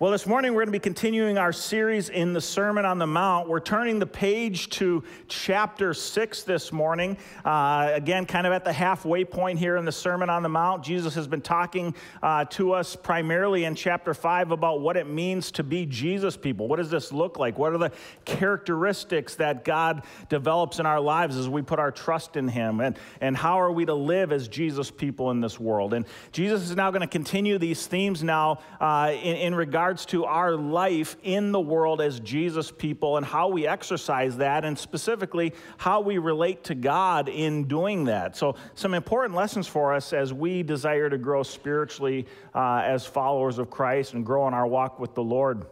Well, this morning we're going to be continuing our series in the Sermon on the Mount. We're turning the page to chapter 6 this morning. Uh, again, kind of at the halfway point here in the Sermon on the Mount. Jesus has been talking uh, to us primarily in chapter 5 about what it means to be Jesus people. What does this look like? What are the characteristics that God develops in our lives as we put our trust in Him? And, and how are we to live as Jesus people in this world? And Jesus is now going to continue these themes now uh, in, in regard regards to our life in the world as Jesus people and how we exercise that, and specifically how we relate to God in doing that. So, some important lessons for us as we desire to grow spiritually uh, as followers of Christ and grow in our walk with the Lord.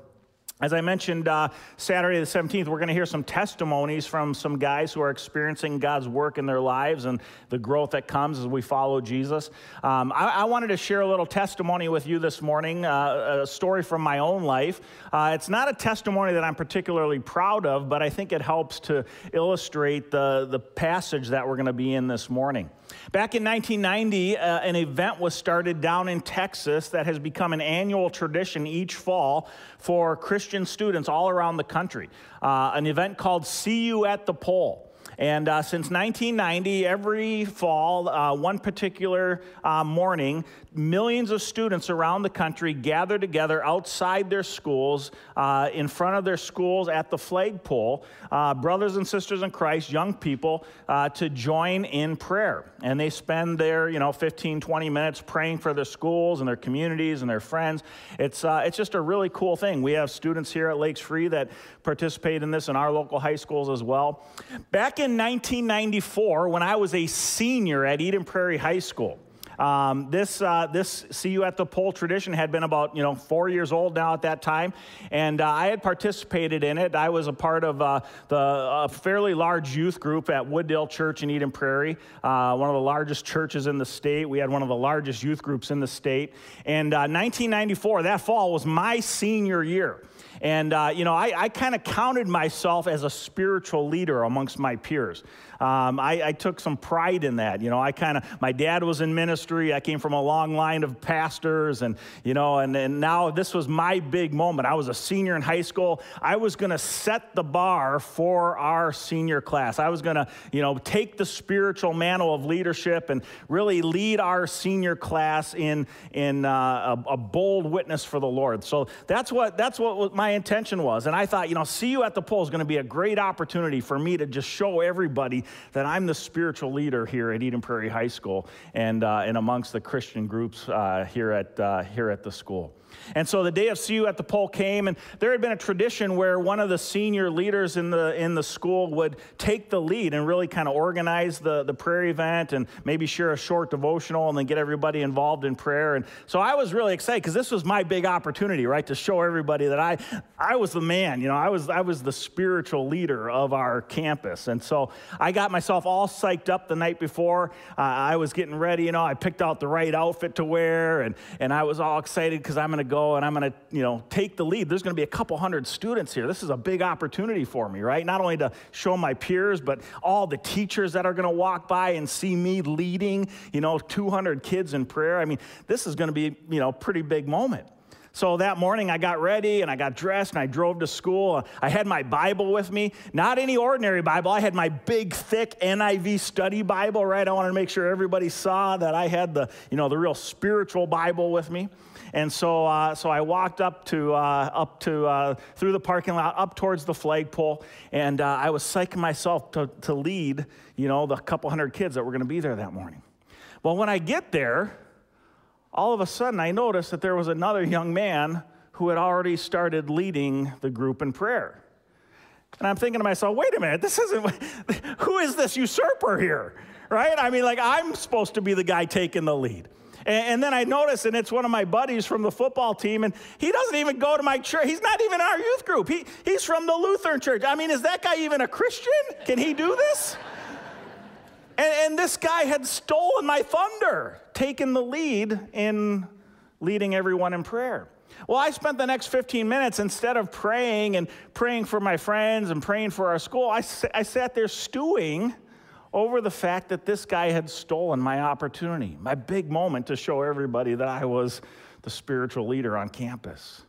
As I mentioned, uh, Saturday the 17th, we're going to hear some testimonies from some guys who are experiencing God's work in their lives and the growth that comes as we follow Jesus. Um, I, I, wanted to share a little testimony with you this morning, uh, a story from my own life. Uh, it's not a testimony that I'm particularly proud of, but I think it helps to illustrate the, the passage that we're going to be in this morning. Back in 1990, uh, an event was started down in Texas that has become an annual tradition each fall for Christian students all around the country. Uh, an event called See You at the Pole. And uh, since 1990, every fall, uh, one particular uh, morning, millions of students around the country gather together outside their schools, uh, in front of their schools at the flagpole, uh, brothers and sisters in Christ, young people, uh, to join in prayer. And they spend their, you know, 15, 20 minutes praying for their schools and their communities and their friends. It's, it's just a really cool thing. We have students here at Lakes Free that participate in this in our local high schools as well. Back in 1994, when I was a senior at Eden Prairie High School, um, this, uh, this See You at the Pole tradition had been about, you know, four years old now at that time. And uh, I had participated in it. I was a part of uh, the a fairly large youth group at Wooddale Church in Eden Prairie, uh, one of the largest churches in the state. We had one of the largest youth groups in the state. And 1994, uh, that fall was my senior year. And, uh, you know, I, I kind of counted myself as a spiritual leader amongst my peers. Um, I, I, took some pride in that. You know, I kind of, my dad was in ministry. I came from a long line of pastors, and, you know, and, and now this was my big moment. I was a senior in high school. I was going to set the bar for our senior class. I was going to, you know, take the spiritual mantle of leadership and really lead our senior class in, in uh, a, a bold witness for the Lord. So that's what, that's what my intention was. And I thought, you know, see you at the pole is going to be a great opportunity for me to just show everybody that I'm the spiritual leader here at Eden Prairie High School and, uh, and amongst the Christian groups uh, here, at, uh, here at the school. And so the day of You at the Pole came, and there had been a tradition where one of the senior leaders in the, in the school would take the lead and really kind of organize the, the prayer event and maybe share a short devotional and then get everybody involved in prayer. And so I was really excited because this was my big opportunity, right, to show everybody that I, I was the man, you know, I was, I was the spiritual leader of our campus. And so I got myself all psyched up the night before. Uh, I was getting ready, you know, I picked out the right outfit to wear, and, and I was all excited because I'm going to go and I'm going to, you know, take the lead. There's going to be a couple hundred students here. This is a big opportunity for me, right? Not only to show my peers, but all the teachers that are going to walk by and see me leading, you know, 200 kids in prayer. I mean, this is going to be, you know, pretty big moment. So that morning I got ready and I got dressed and I drove to school. I had my Bible with me, not any ordinary Bible. I had my big, thick NIV study Bible, right? I wanted to make sure everybody saw that I had the, you know, the real spiritual Bible with me. And so, uh, so I walked up to, uh, up to uh, through the parking lot, up towards the flagpole, and uh, I was psyching myself to, to lead, you know, the couple hundred kids that were going to be there that morning. Well, when I get there, all of a sudden I noticed that there was another young man who had already started leading the group in prayer. And I'm thinking to myself, wait a minute, this isn't, who is this usurper here? Right? I mean, like, I'm supposed to be the guy taking the lead. And, and then I notice, and it's one of my buddies from the football team, and he doesn't even go to my church. He's not even in our youth group. He, he's from the Lutheran church. I mean, is that guy even a Christian? Can he do this? And, and, this guy had stolen my thunder, taken the lead in leading everyone in prayer. Well, I spent the next 15 minutes instead of praying and praying for my friends and praying for our school, I, I sat there stewing over the fact that this guy had stolen my opportunity, my big moment to show everybody that I was the spiritual leader on campus.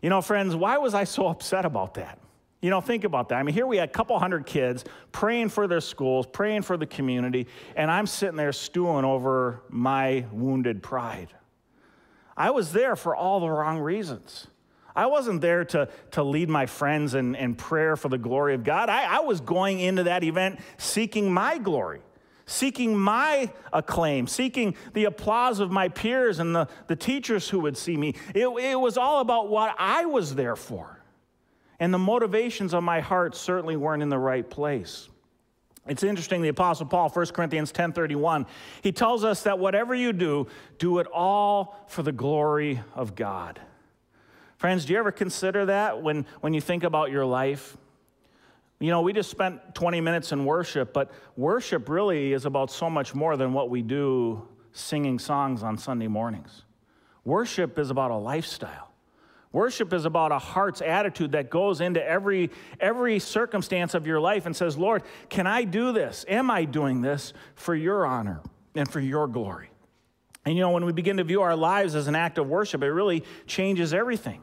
You know, friends, why was I so upset about that? You know, think about that. I mean, here we had a couple hundred kids praying for their schools, praying for the community, and I'm sitting there stewing over my wounded pride. I was there for all the wrong reasons. I wasn't there to, to lead my friends in, in prayer for the glory of God. I, I was going into that event seeking my glory, seeking my acclaim, seeking the applause of my peers and the, the teachers who would see me. It, it was all about what I was there for. And the motivations of my heart certainly weren't in the right place. It's interesting, the Apostle Paul, 1 Corinthians 10:31, he tells us that whatever you do, do it all for the glory of God. Friends, do you ever consider that when, when you think about your life? You know, we just spent 20 minutes in worship, but worship really is about so much more than what we do singing songs on Sunday mornings. Worship is about a lifestyle. Worship is about a heart's attitude that goes into every, every circumstance of your life and says, Lord, can I do this? Am I doing this for your honor and for your glory? And you know, when we begin to view our lives as an act of worship, it really changes everything.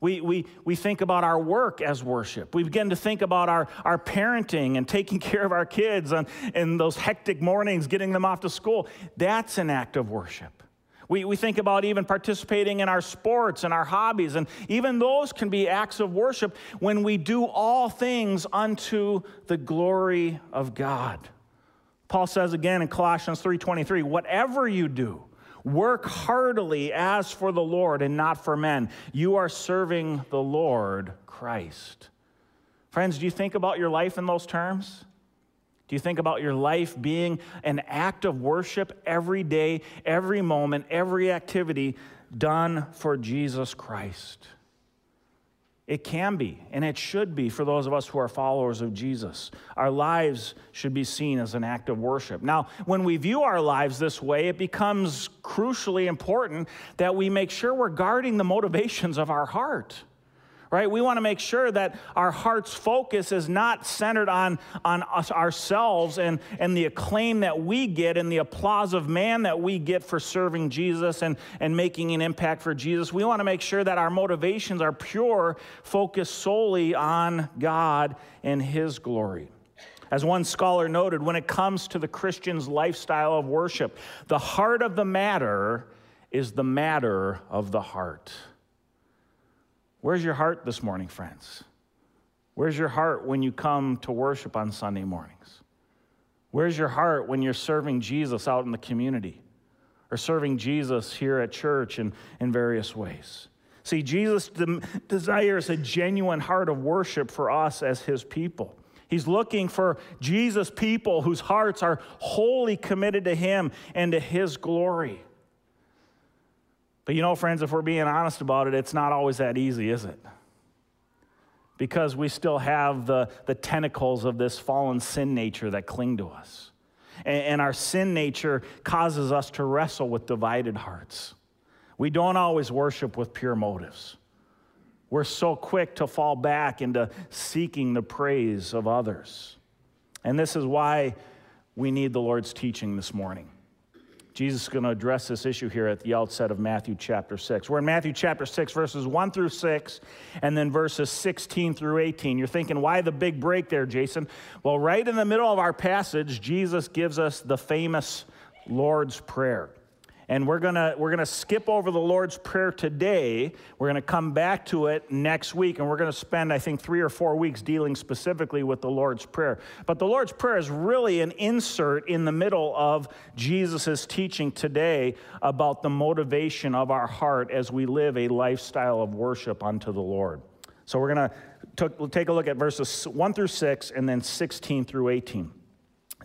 We, we, we think about our work as worship. We begin to think about our, our parenting and taking care of our kids and, and those hectic mornings, getting them off to school. That's an act of worship. We, we think about even participating in our sports and our hobbies, and even those can be acts of worship when we do all things unto the glory of God. Paul says again in Colossians 3:23, whatever you do, work heartily as for the Lord and not for men. You are serving the Lord Christ. Friends, do you think about your life in those terms? Do you think about your life being an act of worship every day, every moment, every activity done for Jesus Christ? It can be, and it should be for those of us who are followers of Jesus. Our lives should be seen as an act of worship. Now, when we view our lives this way, it becomes crucially important that we make sure we're guarding the motivations of our heart right? We want to make sure that our heart's focus is not centered on, on us ourselves and, and the acclaim that we get and the applause of man that we get for serving Jesus and, and making an impact for Jesus. We want to make sure that our motivations are pure, focused solely on God and His glory. As one scholar noted, when it comes to the Christian's lifestyle of worship, the heart of the matter is the matter of the heart. Where's your heart this morning, friends? Where's your heart when you come to worship on Sunday mornings? Where's your heart when you're serving Jesus out in the community or serving Jesus here at church in, in various ways? See, Jesus de- desires a genuine heart of worship for us as his people. He's looking for Jesus' people whose hearts are wholly committed to him and to his glory. But you know, friends, if we're being honest about it, it's not always that easy, is it? Because we still have the, the tentacles of this fallen sin nature that cling to us. And, and our sin nature causes us to wrestle with divided hearts. We don't always worship with pure motives. We're so quick to fall back into seeking the praise of others. And this is why we need the Lord's teaching this morning. Jesus is going to address this issue here at the outset of Matthew chapter 6. We're in Matthew chapter 6, verses 1 through 6, and then verses 16 through 18. You're thinking, why the big break there, Jason? Well, right in the middle of our passage, Jesus gives us the famous Lord's Prayer. And we're to we're to skip over the Lord's Prayer today. We're to come back to it next week, and we're to spend, I think, three or four weeks dealing specifically with the Lord's Prayer. But the Lord's Prayer is really an insert in the middle of Jesus' teaching today about the motivation of our heart as we live a lifestyle of worship unto the Lord. So we're to take a look at verses 1 through 6 and then 16 through 18.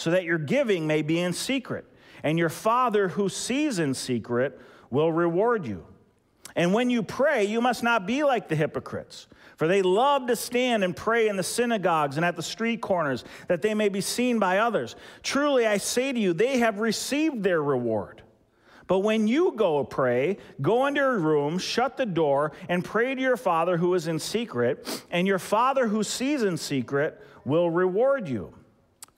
so that your giving may be in secret, and your Father who sees in secret will reward you. And when you pray, you must not be like the hypocrites, for they love to stand and pray in the synagogues and at the street corners, that they may be seen by others. Truly, I say to you, they have received their reward. But when you go pray, go into your room, shut the door, and pray to your Father who is in secret, and your Father who sees in secret will reward you.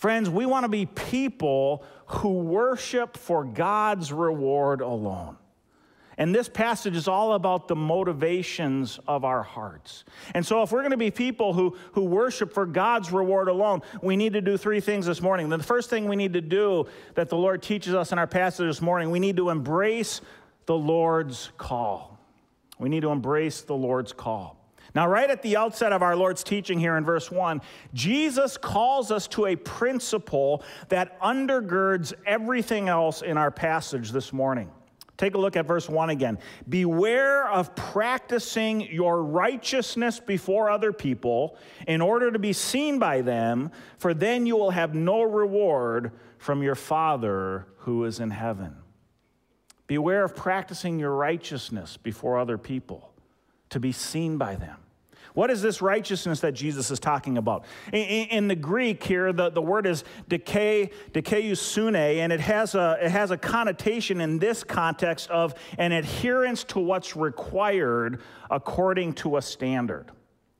Friends, we want to be people who worship for God's reward alone. And this passage is all about the motivations of our hearts. And so, if we're going to be people who, who worship for God's reward alone, we need to do three things this morning. The first thing we need to do that the Lord teaches us in our passage this morning, we need to embrace the Lord's call. We need to embrace the Lord's call. Now, right at the outset of our Lord's teaching here in verse 1, Jesus calls us to a principle that undergirds everything else in our passage this morning. Take a look at verse 1 again. Beware of practicing your righteousness before other people in order to be seen by them, for then you will have no reward from your Father who is in heaven. Beware of practicing your righteousness before other people to be seen by them. What is this righteousness that Jesus is talking about? In, in the Greek here, the, the word is dike, dikaiosune, and it has, a, it has a connotation in this context of an adherence to what's required according to a standard.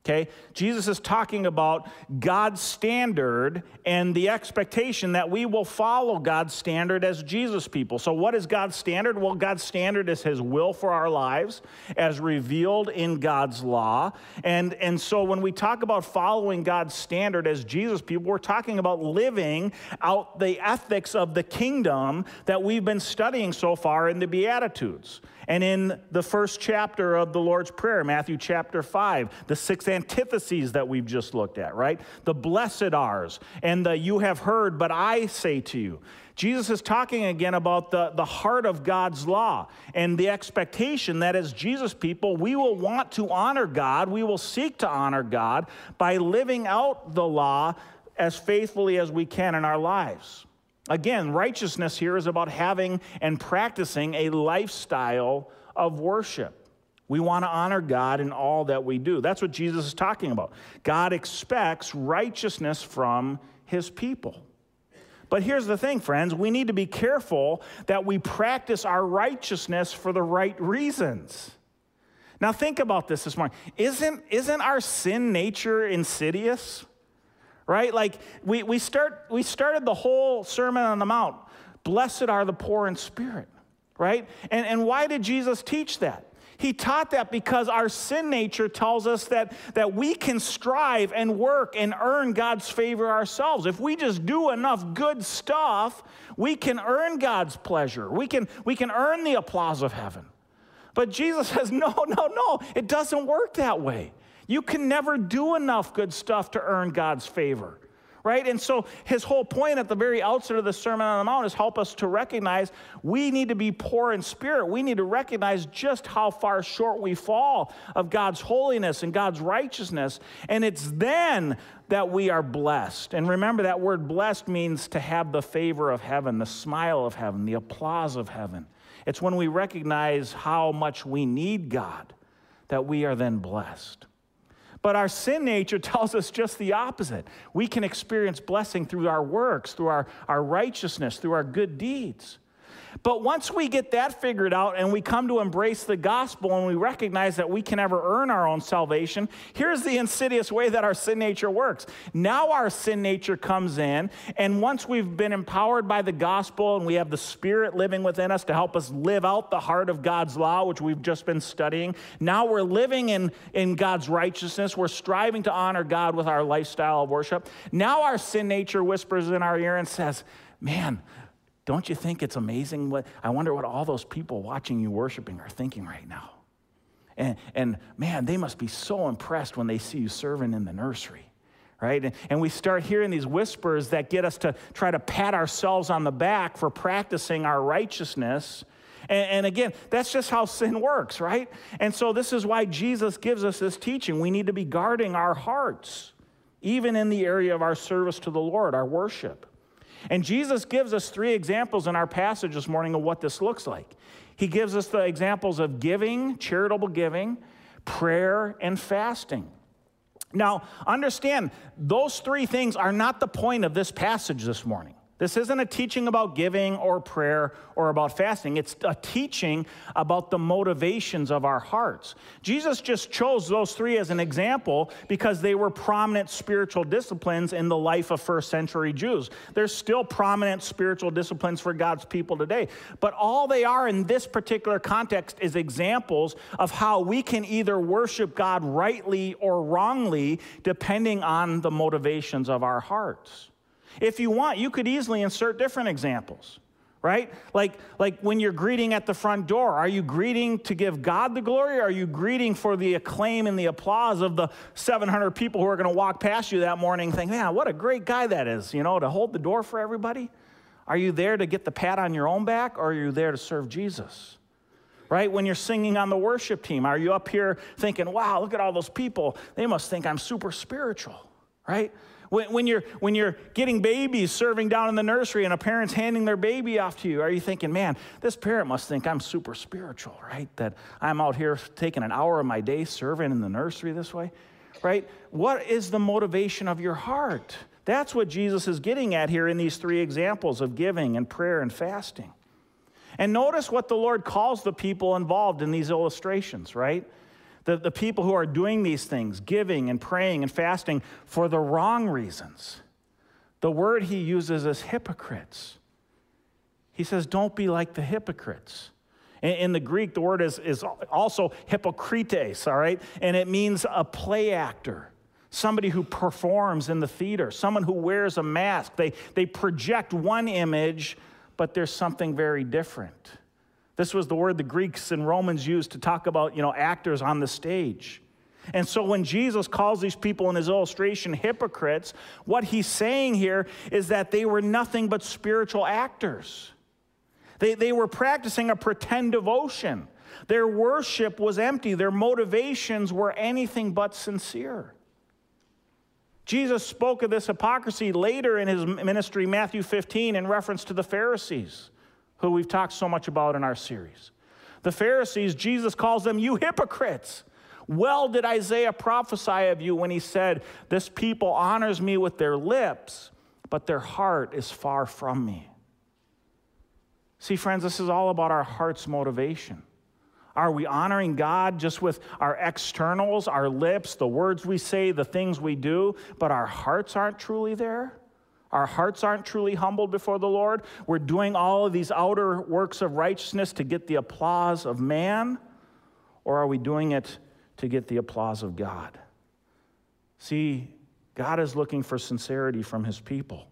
Okay? Jesus is talking about God's standard and the expectation that we will follow God's standard as Jesus people. So, what is God's standard? Well, God's standard is His will for our lives as revealed in God's law. And, and so, when we talk about following God's standard as Jesus people, we're talking about living out the ethics of the kingdom that we've been studying so far in the Beatitudes. And in the first chapter of the Lord's Prayer, Matthew chapter 5, the six antitheses that we've just looked at, right? The blessed are's and the you have heard, but I say to you. Jesus is talking again about the, the heart of God's law and the expectation that as Jesus people, we will want to honor God, we will seek to honor God by living out the law as faithfully as we can in our lives. Again, righteousness here is about having and practicing a lifestyle of worship. We want to honor God in all that we do. That's what Jesus is talking about. God expects righteousness from his people. But here's the thing, friends we need to be careful that we practice our righteousness for the right reasons. Now, think about this this morning. Isn't, isn't our sin nature insidious? Right? Like we, we, start, we started the whole Sermon on the Mount. Blessed are the poor in spirit, right? And, and why did Jesus teach that? He taught that because our sin nature tells us that, that we can strive and work and earn God's favor ourselves. If we just do enough good stuff, we can earn God's pleasure. We can, we can earn the applause of heaven. But Jesus says, no, no, no, it doesn't work that way. You can never do enough good stuff to earn God's favor. Right? And so his whole point at the very outset of the Sermon on the Mount is help us to recognize we need to be poor in spirit. We need to recognize just how far short we fall of God's holiness and God's righteousness. And it's then that we are blessed. And remember that word blessed means to have the favor of heaven, the smile of heaven, the applause of heaven. It's when we recognize how much we need God that we are then blessed. But our sin nature tells us just the opposite. We can experience blessing through our works, through our, our righteousness, through our good deeds. But once we get that figured out and we come to embrace the gospel and we recognize that we can never earn our own salvation, here's the insidious way that our sin nature works. Now our sin nature comes in, and once we've been empowered by the gospel and we have the Spirit living within us to help us live out the heart of God's law, which we've just been studying, now we're living in, in God's righteousness. We're striving to honor God with our lifestyle of worship. Now our sin nature whispers in our ear and says, Man, don't you think it's amazing what I wonder what all those people watching you worshiping are thinking right now? and, and man, they must be so impressed when they see you serving in the nursery right? And, we start hearing these whispers that get us to try to pat ourselves on the back for practicing our righteousness. And, and, again, that's just how sin works, right? And so, this is why Jesus gives us this teaching. We need to be guarding our hearts, even in the area of our service to the Lord, our worship. And Jesus gives us three examples in our passage this morning of what this looks like. He gives us the examples of giving, charitable giving, prayer, and fasting. Now, understand, those three things are not the point of this passage this morning. This isn't a teaching about giving or prayer or about fasting. It's a teaching about the motivations of our hearts. Jesus just chose those three as an example because they were prominent spiritual disciplines in the life of first century Jews. There's still prominent spiritual disciplines for God's people today. But all they are in this particular context is examples of how we can either worship God rightly or wrongly depending on the motivations of our hearts. If you want, you could easily insert different examples, right? Like, like when you're greeting at the front door, are you greeting to give God the glory? Or are you greeting for the acclaim and the applause of the 700 people who are going to walk past you that morning thinking, man, what a great guy that is, you know, to hold the door for everybody? Are you there to get the pat on your own back or are you there to serve Jesus? Right? When you're singing on the worship team, are you up here thinking, wow, look at all those people? They must think I'm super spiritual, right? When, when, you're, when you're getting babies serving down in the nursery and a parent's handing their baby off to you, are you thinking, man, this parent must think I'm super spiritual, right? That I'm out here taking an hour of my day serving in the nursery this way, right? What is the motivation of your heart? That's what Jesus is getting at here in these three examples of giving and prayer and fasting. And notice what the Lord calls the people involved in these illustrations, right? The, the people who are doing these things, giving and praying and fasting for the wrong reasons. The word he uses is hypocrites. He says, Don't be like the hypocrites. In, in the Greek, the word is, is also hypocrites, all right? And it means a play actor, somebody who performs in the theater, someone who wears a mask. They, they project one image, but there's something very different. This was the word the Greeks and Romans used to talk about, you know, actors on the stage. And so when Jesus calls these people in his illustration hypocrites, what he's saying here is that they were nothing but spiritual actors. They, they were practicing a pretend devotion. Their worship was empty, their motivations were anything but sincere. Jesus spoke of this hypocrisy later in his ministry, Matthew 15, in reference to the Pharisees who we've talked so much about in our series. The Pharisees, Jesus calls them, you hypocrites. Well, did Isaiah prophesy of you when he said, This people honors me with their lips, but their heart is far from me. See, friends, this is all about our heart's motivation. Are we honoring God just with our externals, our lips, the words we say, the things we do, but our hearts aren't truly there? Our hearts aren't truly humbled before the Lord. We're doing all of these outer works of righteousness to get the applause of man, or are we doing it to get the applause of God? See, God is looking for sincerity from his people.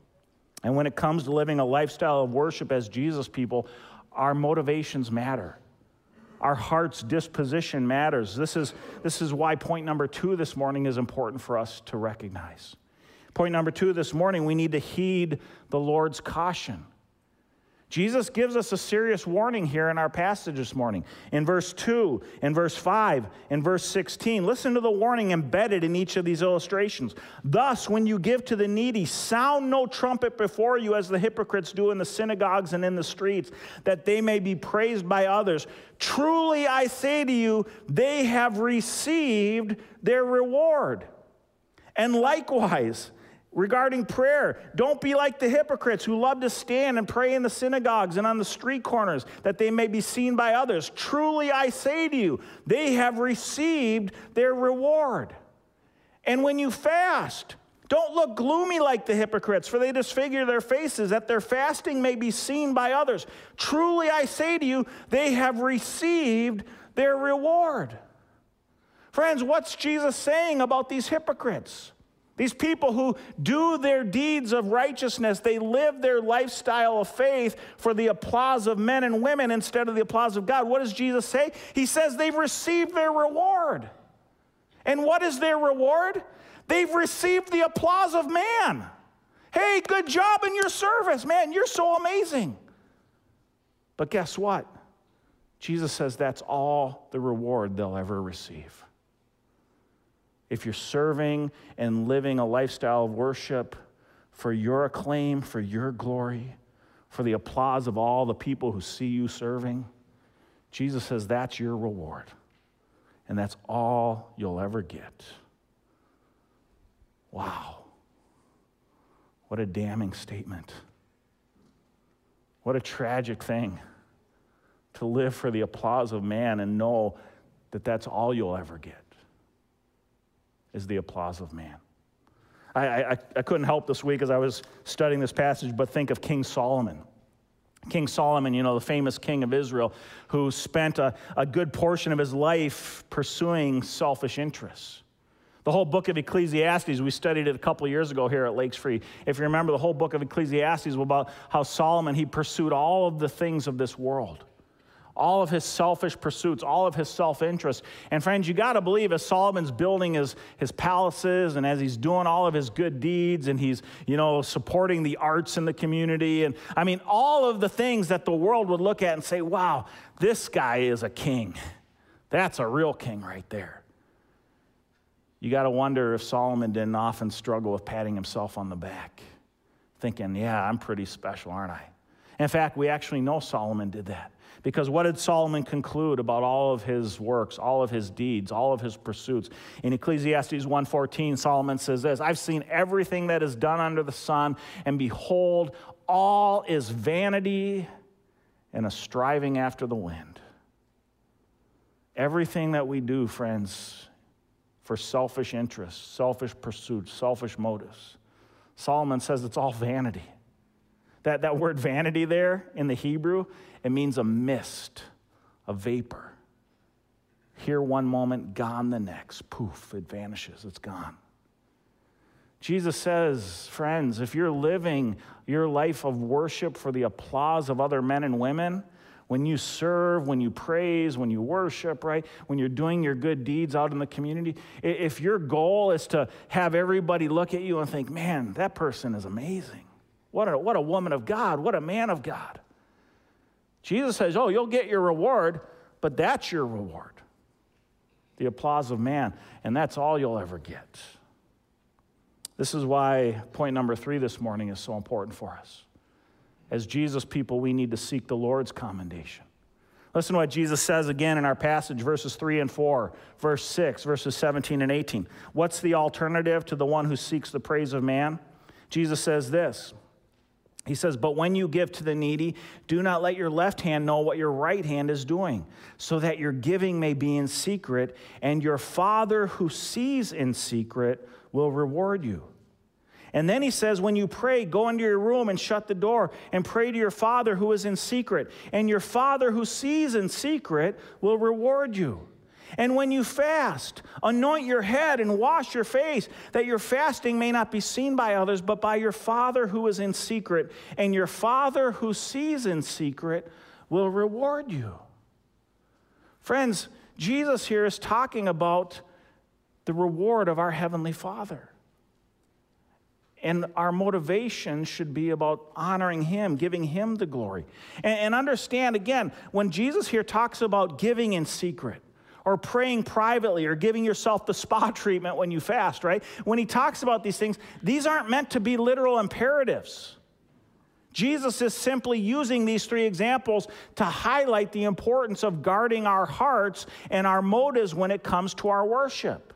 And when it comes to living a lifestyle of worship as Jesus people, our motivations matter. Our heart's disposition matters. This is, this is why point number two this morning is important for us to recognize. Point number two this morning we need to heed the Lord's caution. Jesus gives us a serious warning here in our passage this morning. In verse 2, in verse 5, in verse 16, listen to the warning embedded in each of these illustrations. Thus, when you give to the needy, sound no trumpet before you as the hypocrites do in the synagogues and in the streets, that they may be praised by others. Truly, I say to you, they have received their reward. And likewise, Regarding prayer, don't be like the hypocrites who love to stand and pray in the synagogues and on the street corners that they may be seen by others. Truly, I say to you, they have received their reward. And when you fast, don't look gloomy like the hypocrites, for they disfigure their faces that their fasting may be seen by others. Truly, I say to you, they have received their reward. Friends, what's Jesus saying about these hypocrites? These people who do their deeds of righteousness, they live their lifestyle of faith for the applause of men and women instead of the applause of God. What does Jesus say? He says they've received their reward. And what is their reward? They've received the applause of man. Hey, good job in your service. Man, you're so amazing. But guess what? Jesus says that's all the reward they'll ever receive. If you're serving and living a lifestyle of worship for your acclaim, for your glory, for the applause of all the people who see you serving, Jesus says that's your reward. And that's all you'll ever get. Wow. What a damning statement. What a tragic thing to live for the applause of man and know that that's all you'll ever get is the applause of man. I, I, I couldn't help this week as I was studying this passage but think of King Solomon. King Solomon, you know, the famous king of Israel, who spent a, a good portion of his life pursuing selfish interests. The whole book of Ecclesiastes, we studied it a couple years ago here at Lakes Free. If you remember, the whole book of Ecclesiastes was about how Solomon, he pursued all of the things of this world all of his selfish pursuits, all of his self interest. And friends, you got to believe as Solomon's building his, his palaces and as he's doing all of his good deeds and he's, you know, supporting the arts in the community. And I mean, all of the things that the world would look at and say, wow, this guy is a king. That's a real king right there. You got to wonder if Solomon didn't often struggle with patting himself on the back, thinking, yeah, I'm pretty special, aren't I? In fact, we actually know Solomon did that. Because what did Solomon conclude about all of his works, all of his deeds, all of his pursuits? In Ecclesiastes 1:14, Solomon says this, I've seen everything that is done under the sun, and behold, all is vanity and a striving after the wind. Everything that we do, friends, for selfish interests, selfish pursuits, selfish motives. Solomon says it's all vanity. That, that word vanity there in the Hebrew, it means a mist, a vapor. Here one moment, gone the next. Poof, it vanishes, it's gone. Jesus says, friends, if you're living your life of worship for the applause of other men and women, when you serve, when you praise, when you worship, right? When you're doing your good deeds out in the community, if your goal is to have everybody look at you and think, man, that person is amazing. What a, what a woman of God. What a man of God. Jesus says, Oh, you'll get your reward, but that's your reward the applause of man. And that's all you'll ever get. This is why point number three this morning is so important for us. As Jesus people, we need to seek the Lord's commendation. Listen to what Jesus says again in our passage, verses 3 and 4, verse 6, verses 17 and 18. What's the alternative to the one who seeks the praise of man? Jesus says this he says, But when you give to the needy, do not let your left hand know what your right hand is doing, so that your giving may be in secret, and your Father who sees in secret will reward you. And then he says, When you pray, go into your room and shut the door and pray to your Father who is in secret, and your Father who sees in secret will reward you. And when you fast, anoint your head and wash your face, that your fasting may not be seen by others, but by your Father who is in secret. And your Father who sees in secret will reward you. Friends, Jesus here is talking about the reward of our Heavenly Father. And our motivation should be about honoring Him, giving Him the glory. And, and understand again, when Jesus here talks about giving in secret, or praying privately or giving yourself the spa treatment when you fast, right? When he talks about these things, these aren't meant to be literal imperatives. Jesus is simply using these three examples to highlight the importance of guarding our hearts and our motives when it comes to our worship.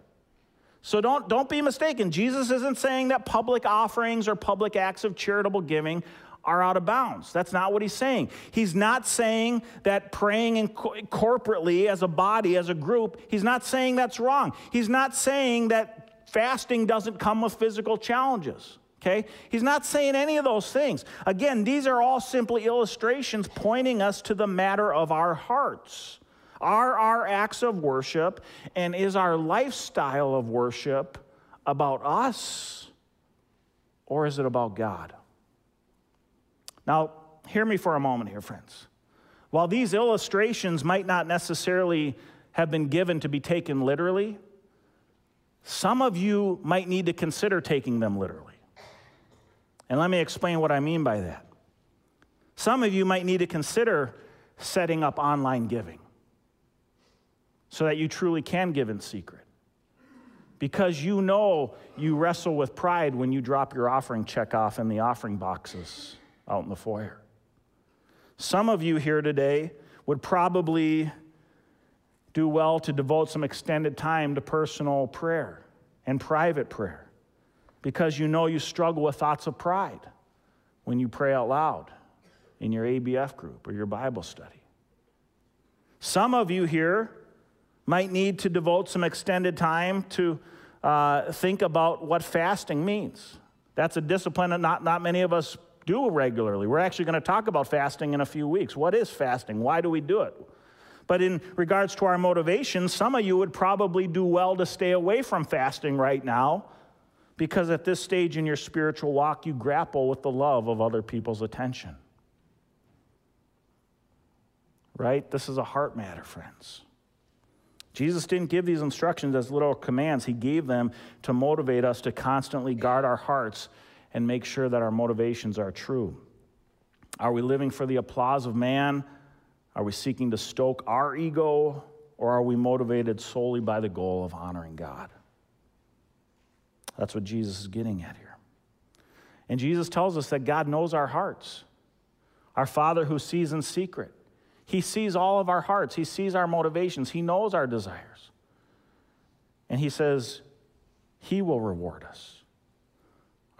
So don't, don't be mistaken. Jesus isn't saying that public offerings or public acts of charitable giving are out of bounds. That's not what he's saying. He's not saying that praying in co- corporately as a body, as a group, he's not saying that's wrong. He's not saying that fasting doesn't come with physical challenges. Okay? He's not saying any of those things. Again, these are all simply illustrations pointing us to the matter of our hearts. Are our acts of worship and is our lifestyle of worship about us or is it about God? Now, hear me for a moment here, friends. While these illustrations might not necessarily have been given to be taken literally, some of you might need to consider taking them literally. And let me explain what I mean by that. Some of you might need to consider setting up online giving so that you truly can give in secret. Because you know you wrestle with pride when you drop your offering check off in the offering boxes out in the foyer. Some of you here today would probably do well to devote some extended time to personal prayer and private prayer because you know you struggle with thoughts of pride when you pray out loud in your ABF group or your Bible study. Some of you here might need to devote some extended time to uh, think about what fasting means. That's a discipline that not, not many of us do regularly. We're actually going to talk about fasting in a few weeks. What is fasting? Why do we do it? But in regards to our motivation, some of you would probably do well to stay away from fasting right now because at this stage in your spiritual walk, you grapple with the love of other people's attention. Right? This is a heart matter, friends. Jesus didn't give these instructions as little commands, He gave them to motivate us to constantly guard our hearts and make sure that our motivations are true. Are we living for the applause of man? Are we seeking to stoke our ego? Or are we motivated solely by the goal of honoring God? That's what Jesus is getting at here. And Jesus tells us that God knows our hearts. Our Father who sees in secret, He sees all of our hearts, He sees our motivations, He knows our desires. And He says, He will reward us.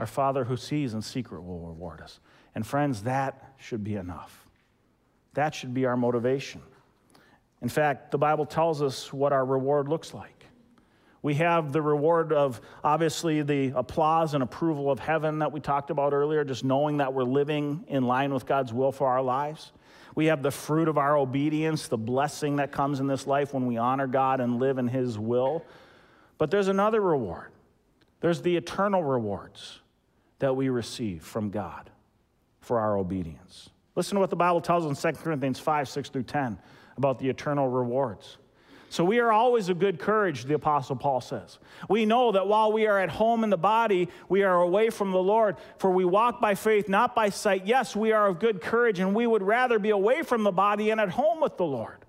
Our Father who sees in secret will reward us. And friends, that should be enough. That should be our motivation. In fact, the Bible tells us what our reward looks like. We have the reward of obviously the applause and approval of heaven that we talked about earlier, just knowing that we're living in line with God's will for our lives. We have the fruit of our obedience, the blessing that comes in this life when we honor God and live in His will. But there's another reward there's the eternal rewards that we receive from God for our obedience. Listen to what the Bible tells us in 2 Corinthians 5, 6 through 10 about the eternal rewards. So we are always of good courage, the Apostle Paul says. We know that while we are at home in the body, we are away from the Lord, for we walk by faith, not by sight. Yes, we are of good courage, and we would rather be away from the body and at home with the Lord.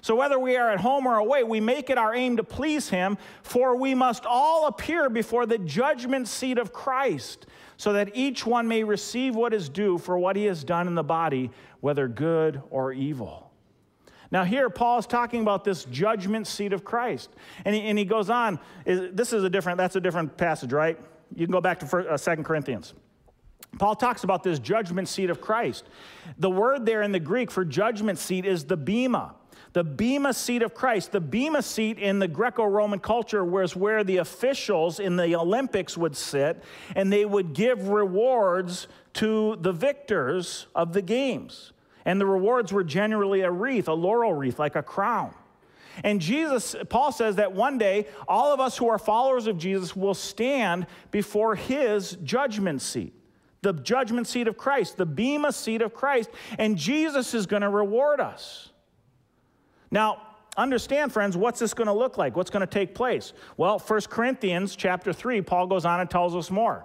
So, whether we are at home or away, we make it our aim to please Him, for we must all appear before the judgment seat of Christ, so that each one may receive what is due for what he has done in the body, whether good or evil. Now, here, Paul is talking about this judgment seat of Christ. And he, and he goes on, this is a different, that's a different passage, right? You can go back to uh, 2 Corinthians. Paul talks about this judgment seat of Christ. The word there in the Greek for judgment seat is the bema the Bema seat of Christ. The Bema seat in the Greco Roman culture was where the officials in the Olympics would sit and they would give rewards to the victors of the games. And the rewards were generally a wreath, a laurel wreath, like a crown. And Jesus, Paul says that one day, all of us who are followers of Jesus will stand before his judgment seat, the judgment seat of Christ, the Bema seat of Christ, and Jesus is going to reward us. Now, understand friends what's this going to look like? What's going to take place? Well 1 corinthians chapter 3 paul goes on and tells us more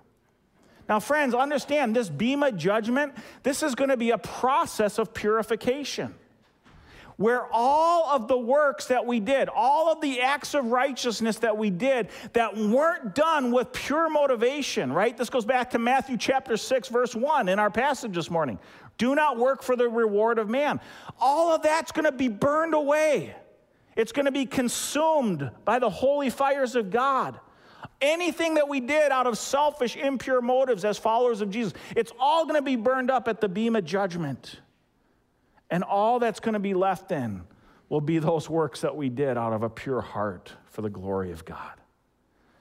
Now, friends, understand this Bema judgment, this is going to be a process of purification where all of the works that we did, all of the acts of righteousness that we did that weren't done with pure motivation, right? This goes back to Matthew chapter 6, verse 1 in our passage this morning. Do not work for the reward of man. All of that's going to be burned away, it's going to be consumed by the holy fires of God. Anything that we did out of selfish, impure motives as followers of Jesus, it's all going to be burned up at the Bema judgment. And all that's going to be left then will be those works that we did out of a pure heart for the glory of God.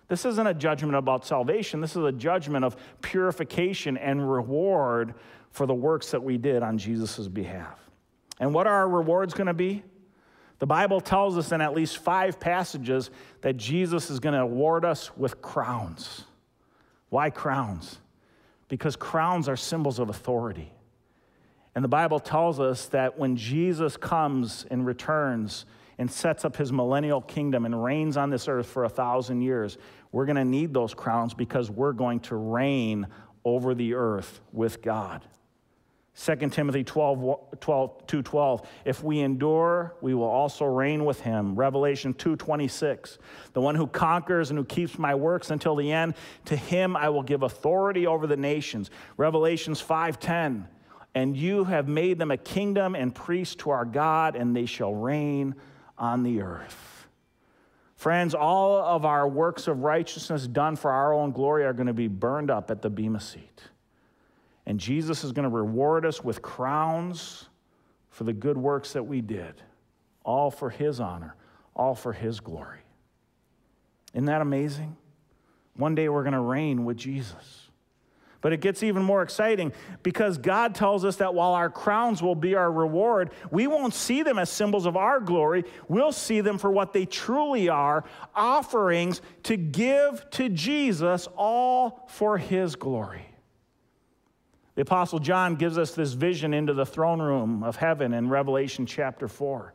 This isn't a judgment about salvation. This is a judgment of purification and reward for the works that we did on Jesus' behalf. And what are our rewards going to be? The Bible tells us in at least five passages that Jesus is going to award us with crowns. Why crowns? Because crowns are symbols of authority. And the Bible tells us that when Jesus comes and returns and sets up his millennial kingdom and reigns on this earth for a thousand years, we're going to need those crowns because we're going to reign over the earth with God. 2 Timothy 12, 12, 2 12. If we endure, we will also reign with him. Revelation 2 26. The one who conquers and who keeps my works until the end, to him I will give authority over the nations. Revelations 5 10. And you have made them a kingdom and priests to our God, and they shall reign on the earth. Friends, all of our works of righteousness done for our own glory are going to be burned up at the Bema seat. And Jesus is going to reward us with crowns for the good works that we did, all for His honor, all for His glory. Isn't that amazing? One day we're going to reign with Jesus. But it gets even more exciting because God tells us that while our crowns will be our reward, we won't see them as symbols of our glory. We'll see them for what they truly are offerings to give to Jesus, all for his glory. The Apostle John gives us this vision into the throne room of heaven in Revelation chapter 4.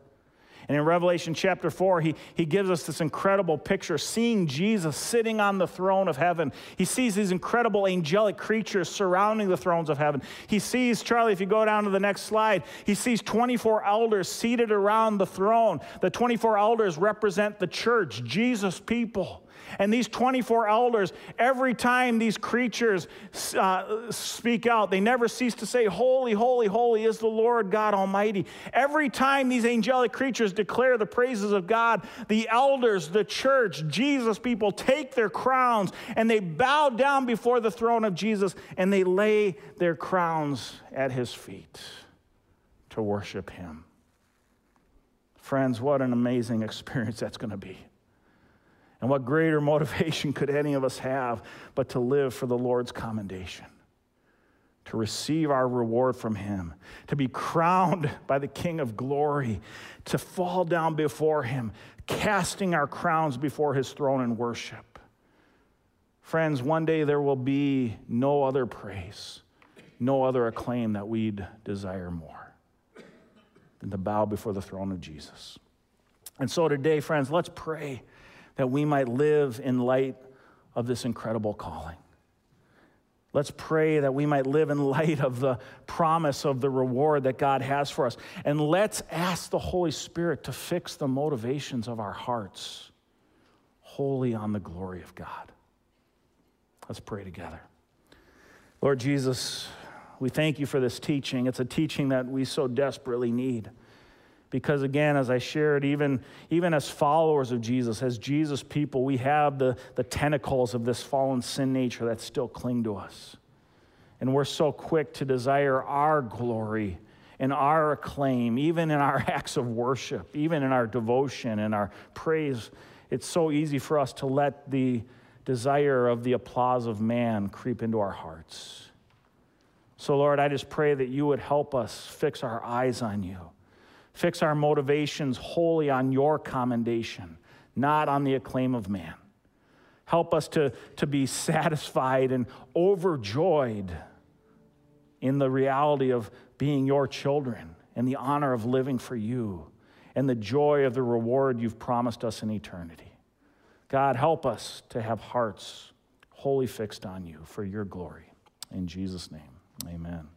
And in Revelation chapter 4, he, he gives us this incredible picture, seeing Jesus sitting on the throne of heaven. He sees these incredible angelic creatures surrounding the thrones of heaven. He sees, Charlie, if you go down to the next slide, he sees 24 elders seated around the throne. The 24 elders represent the church, Jesus' people. And these 24 elders, every time these creatures uh, speak out, they never cease to say, Holy, holy, holy is the Lord God Almighty. Every time these angelic creatures declare the praises of God, the elders, the church, Jesus people take their crowns and they bow down before the throne of Jesus and they lay their crowns at his feet to worship him. Friends, what an amazing experience that's going to be. And what greater motivation could any of us have but to live for the Lord's commendation? To receive our reward from Him, to be crowned by the King of glory, to fall down before Him, casting our crowns before His throne in worship. Friends, one day there will be no other praise, no other acclaim that we'd desire more than to bow before the throne of Jesus. And so today, friends, let's pray that we might live in light of this incredible calling. Let's pray that we might live in light of the promise of the reward that God has for us. And let's ask the Holy Spirit to fix the motivations of our hearts wholly on the glory of God. Let's pray together. Lord Jesus, we thank you for this teaching. It's a teaching that we so desperately need. Because again, as I shared, even, even as followers of Jesus, as Jesus people, we have the, the tentacles of this fallen sin nature that still cling to us. And we're so quick to desire our glory and our acclaim, even in our acts of worship, even in our devotion and our praise. It's so easy for us to let the desire of the applause of man creep into our hearts. So, Lord, I just pray that you would help us fix our eyes on you Fix our motivations wholly on your commendation, not on the acclaim of man. Help us to, to be satisfied and overjoyed in the reality of being your children and the honor of living for you and the joy of the reward you've promised us in eternity. God, help us to have hearts wholly fixed on you for your glory. In Jesus' name, amen.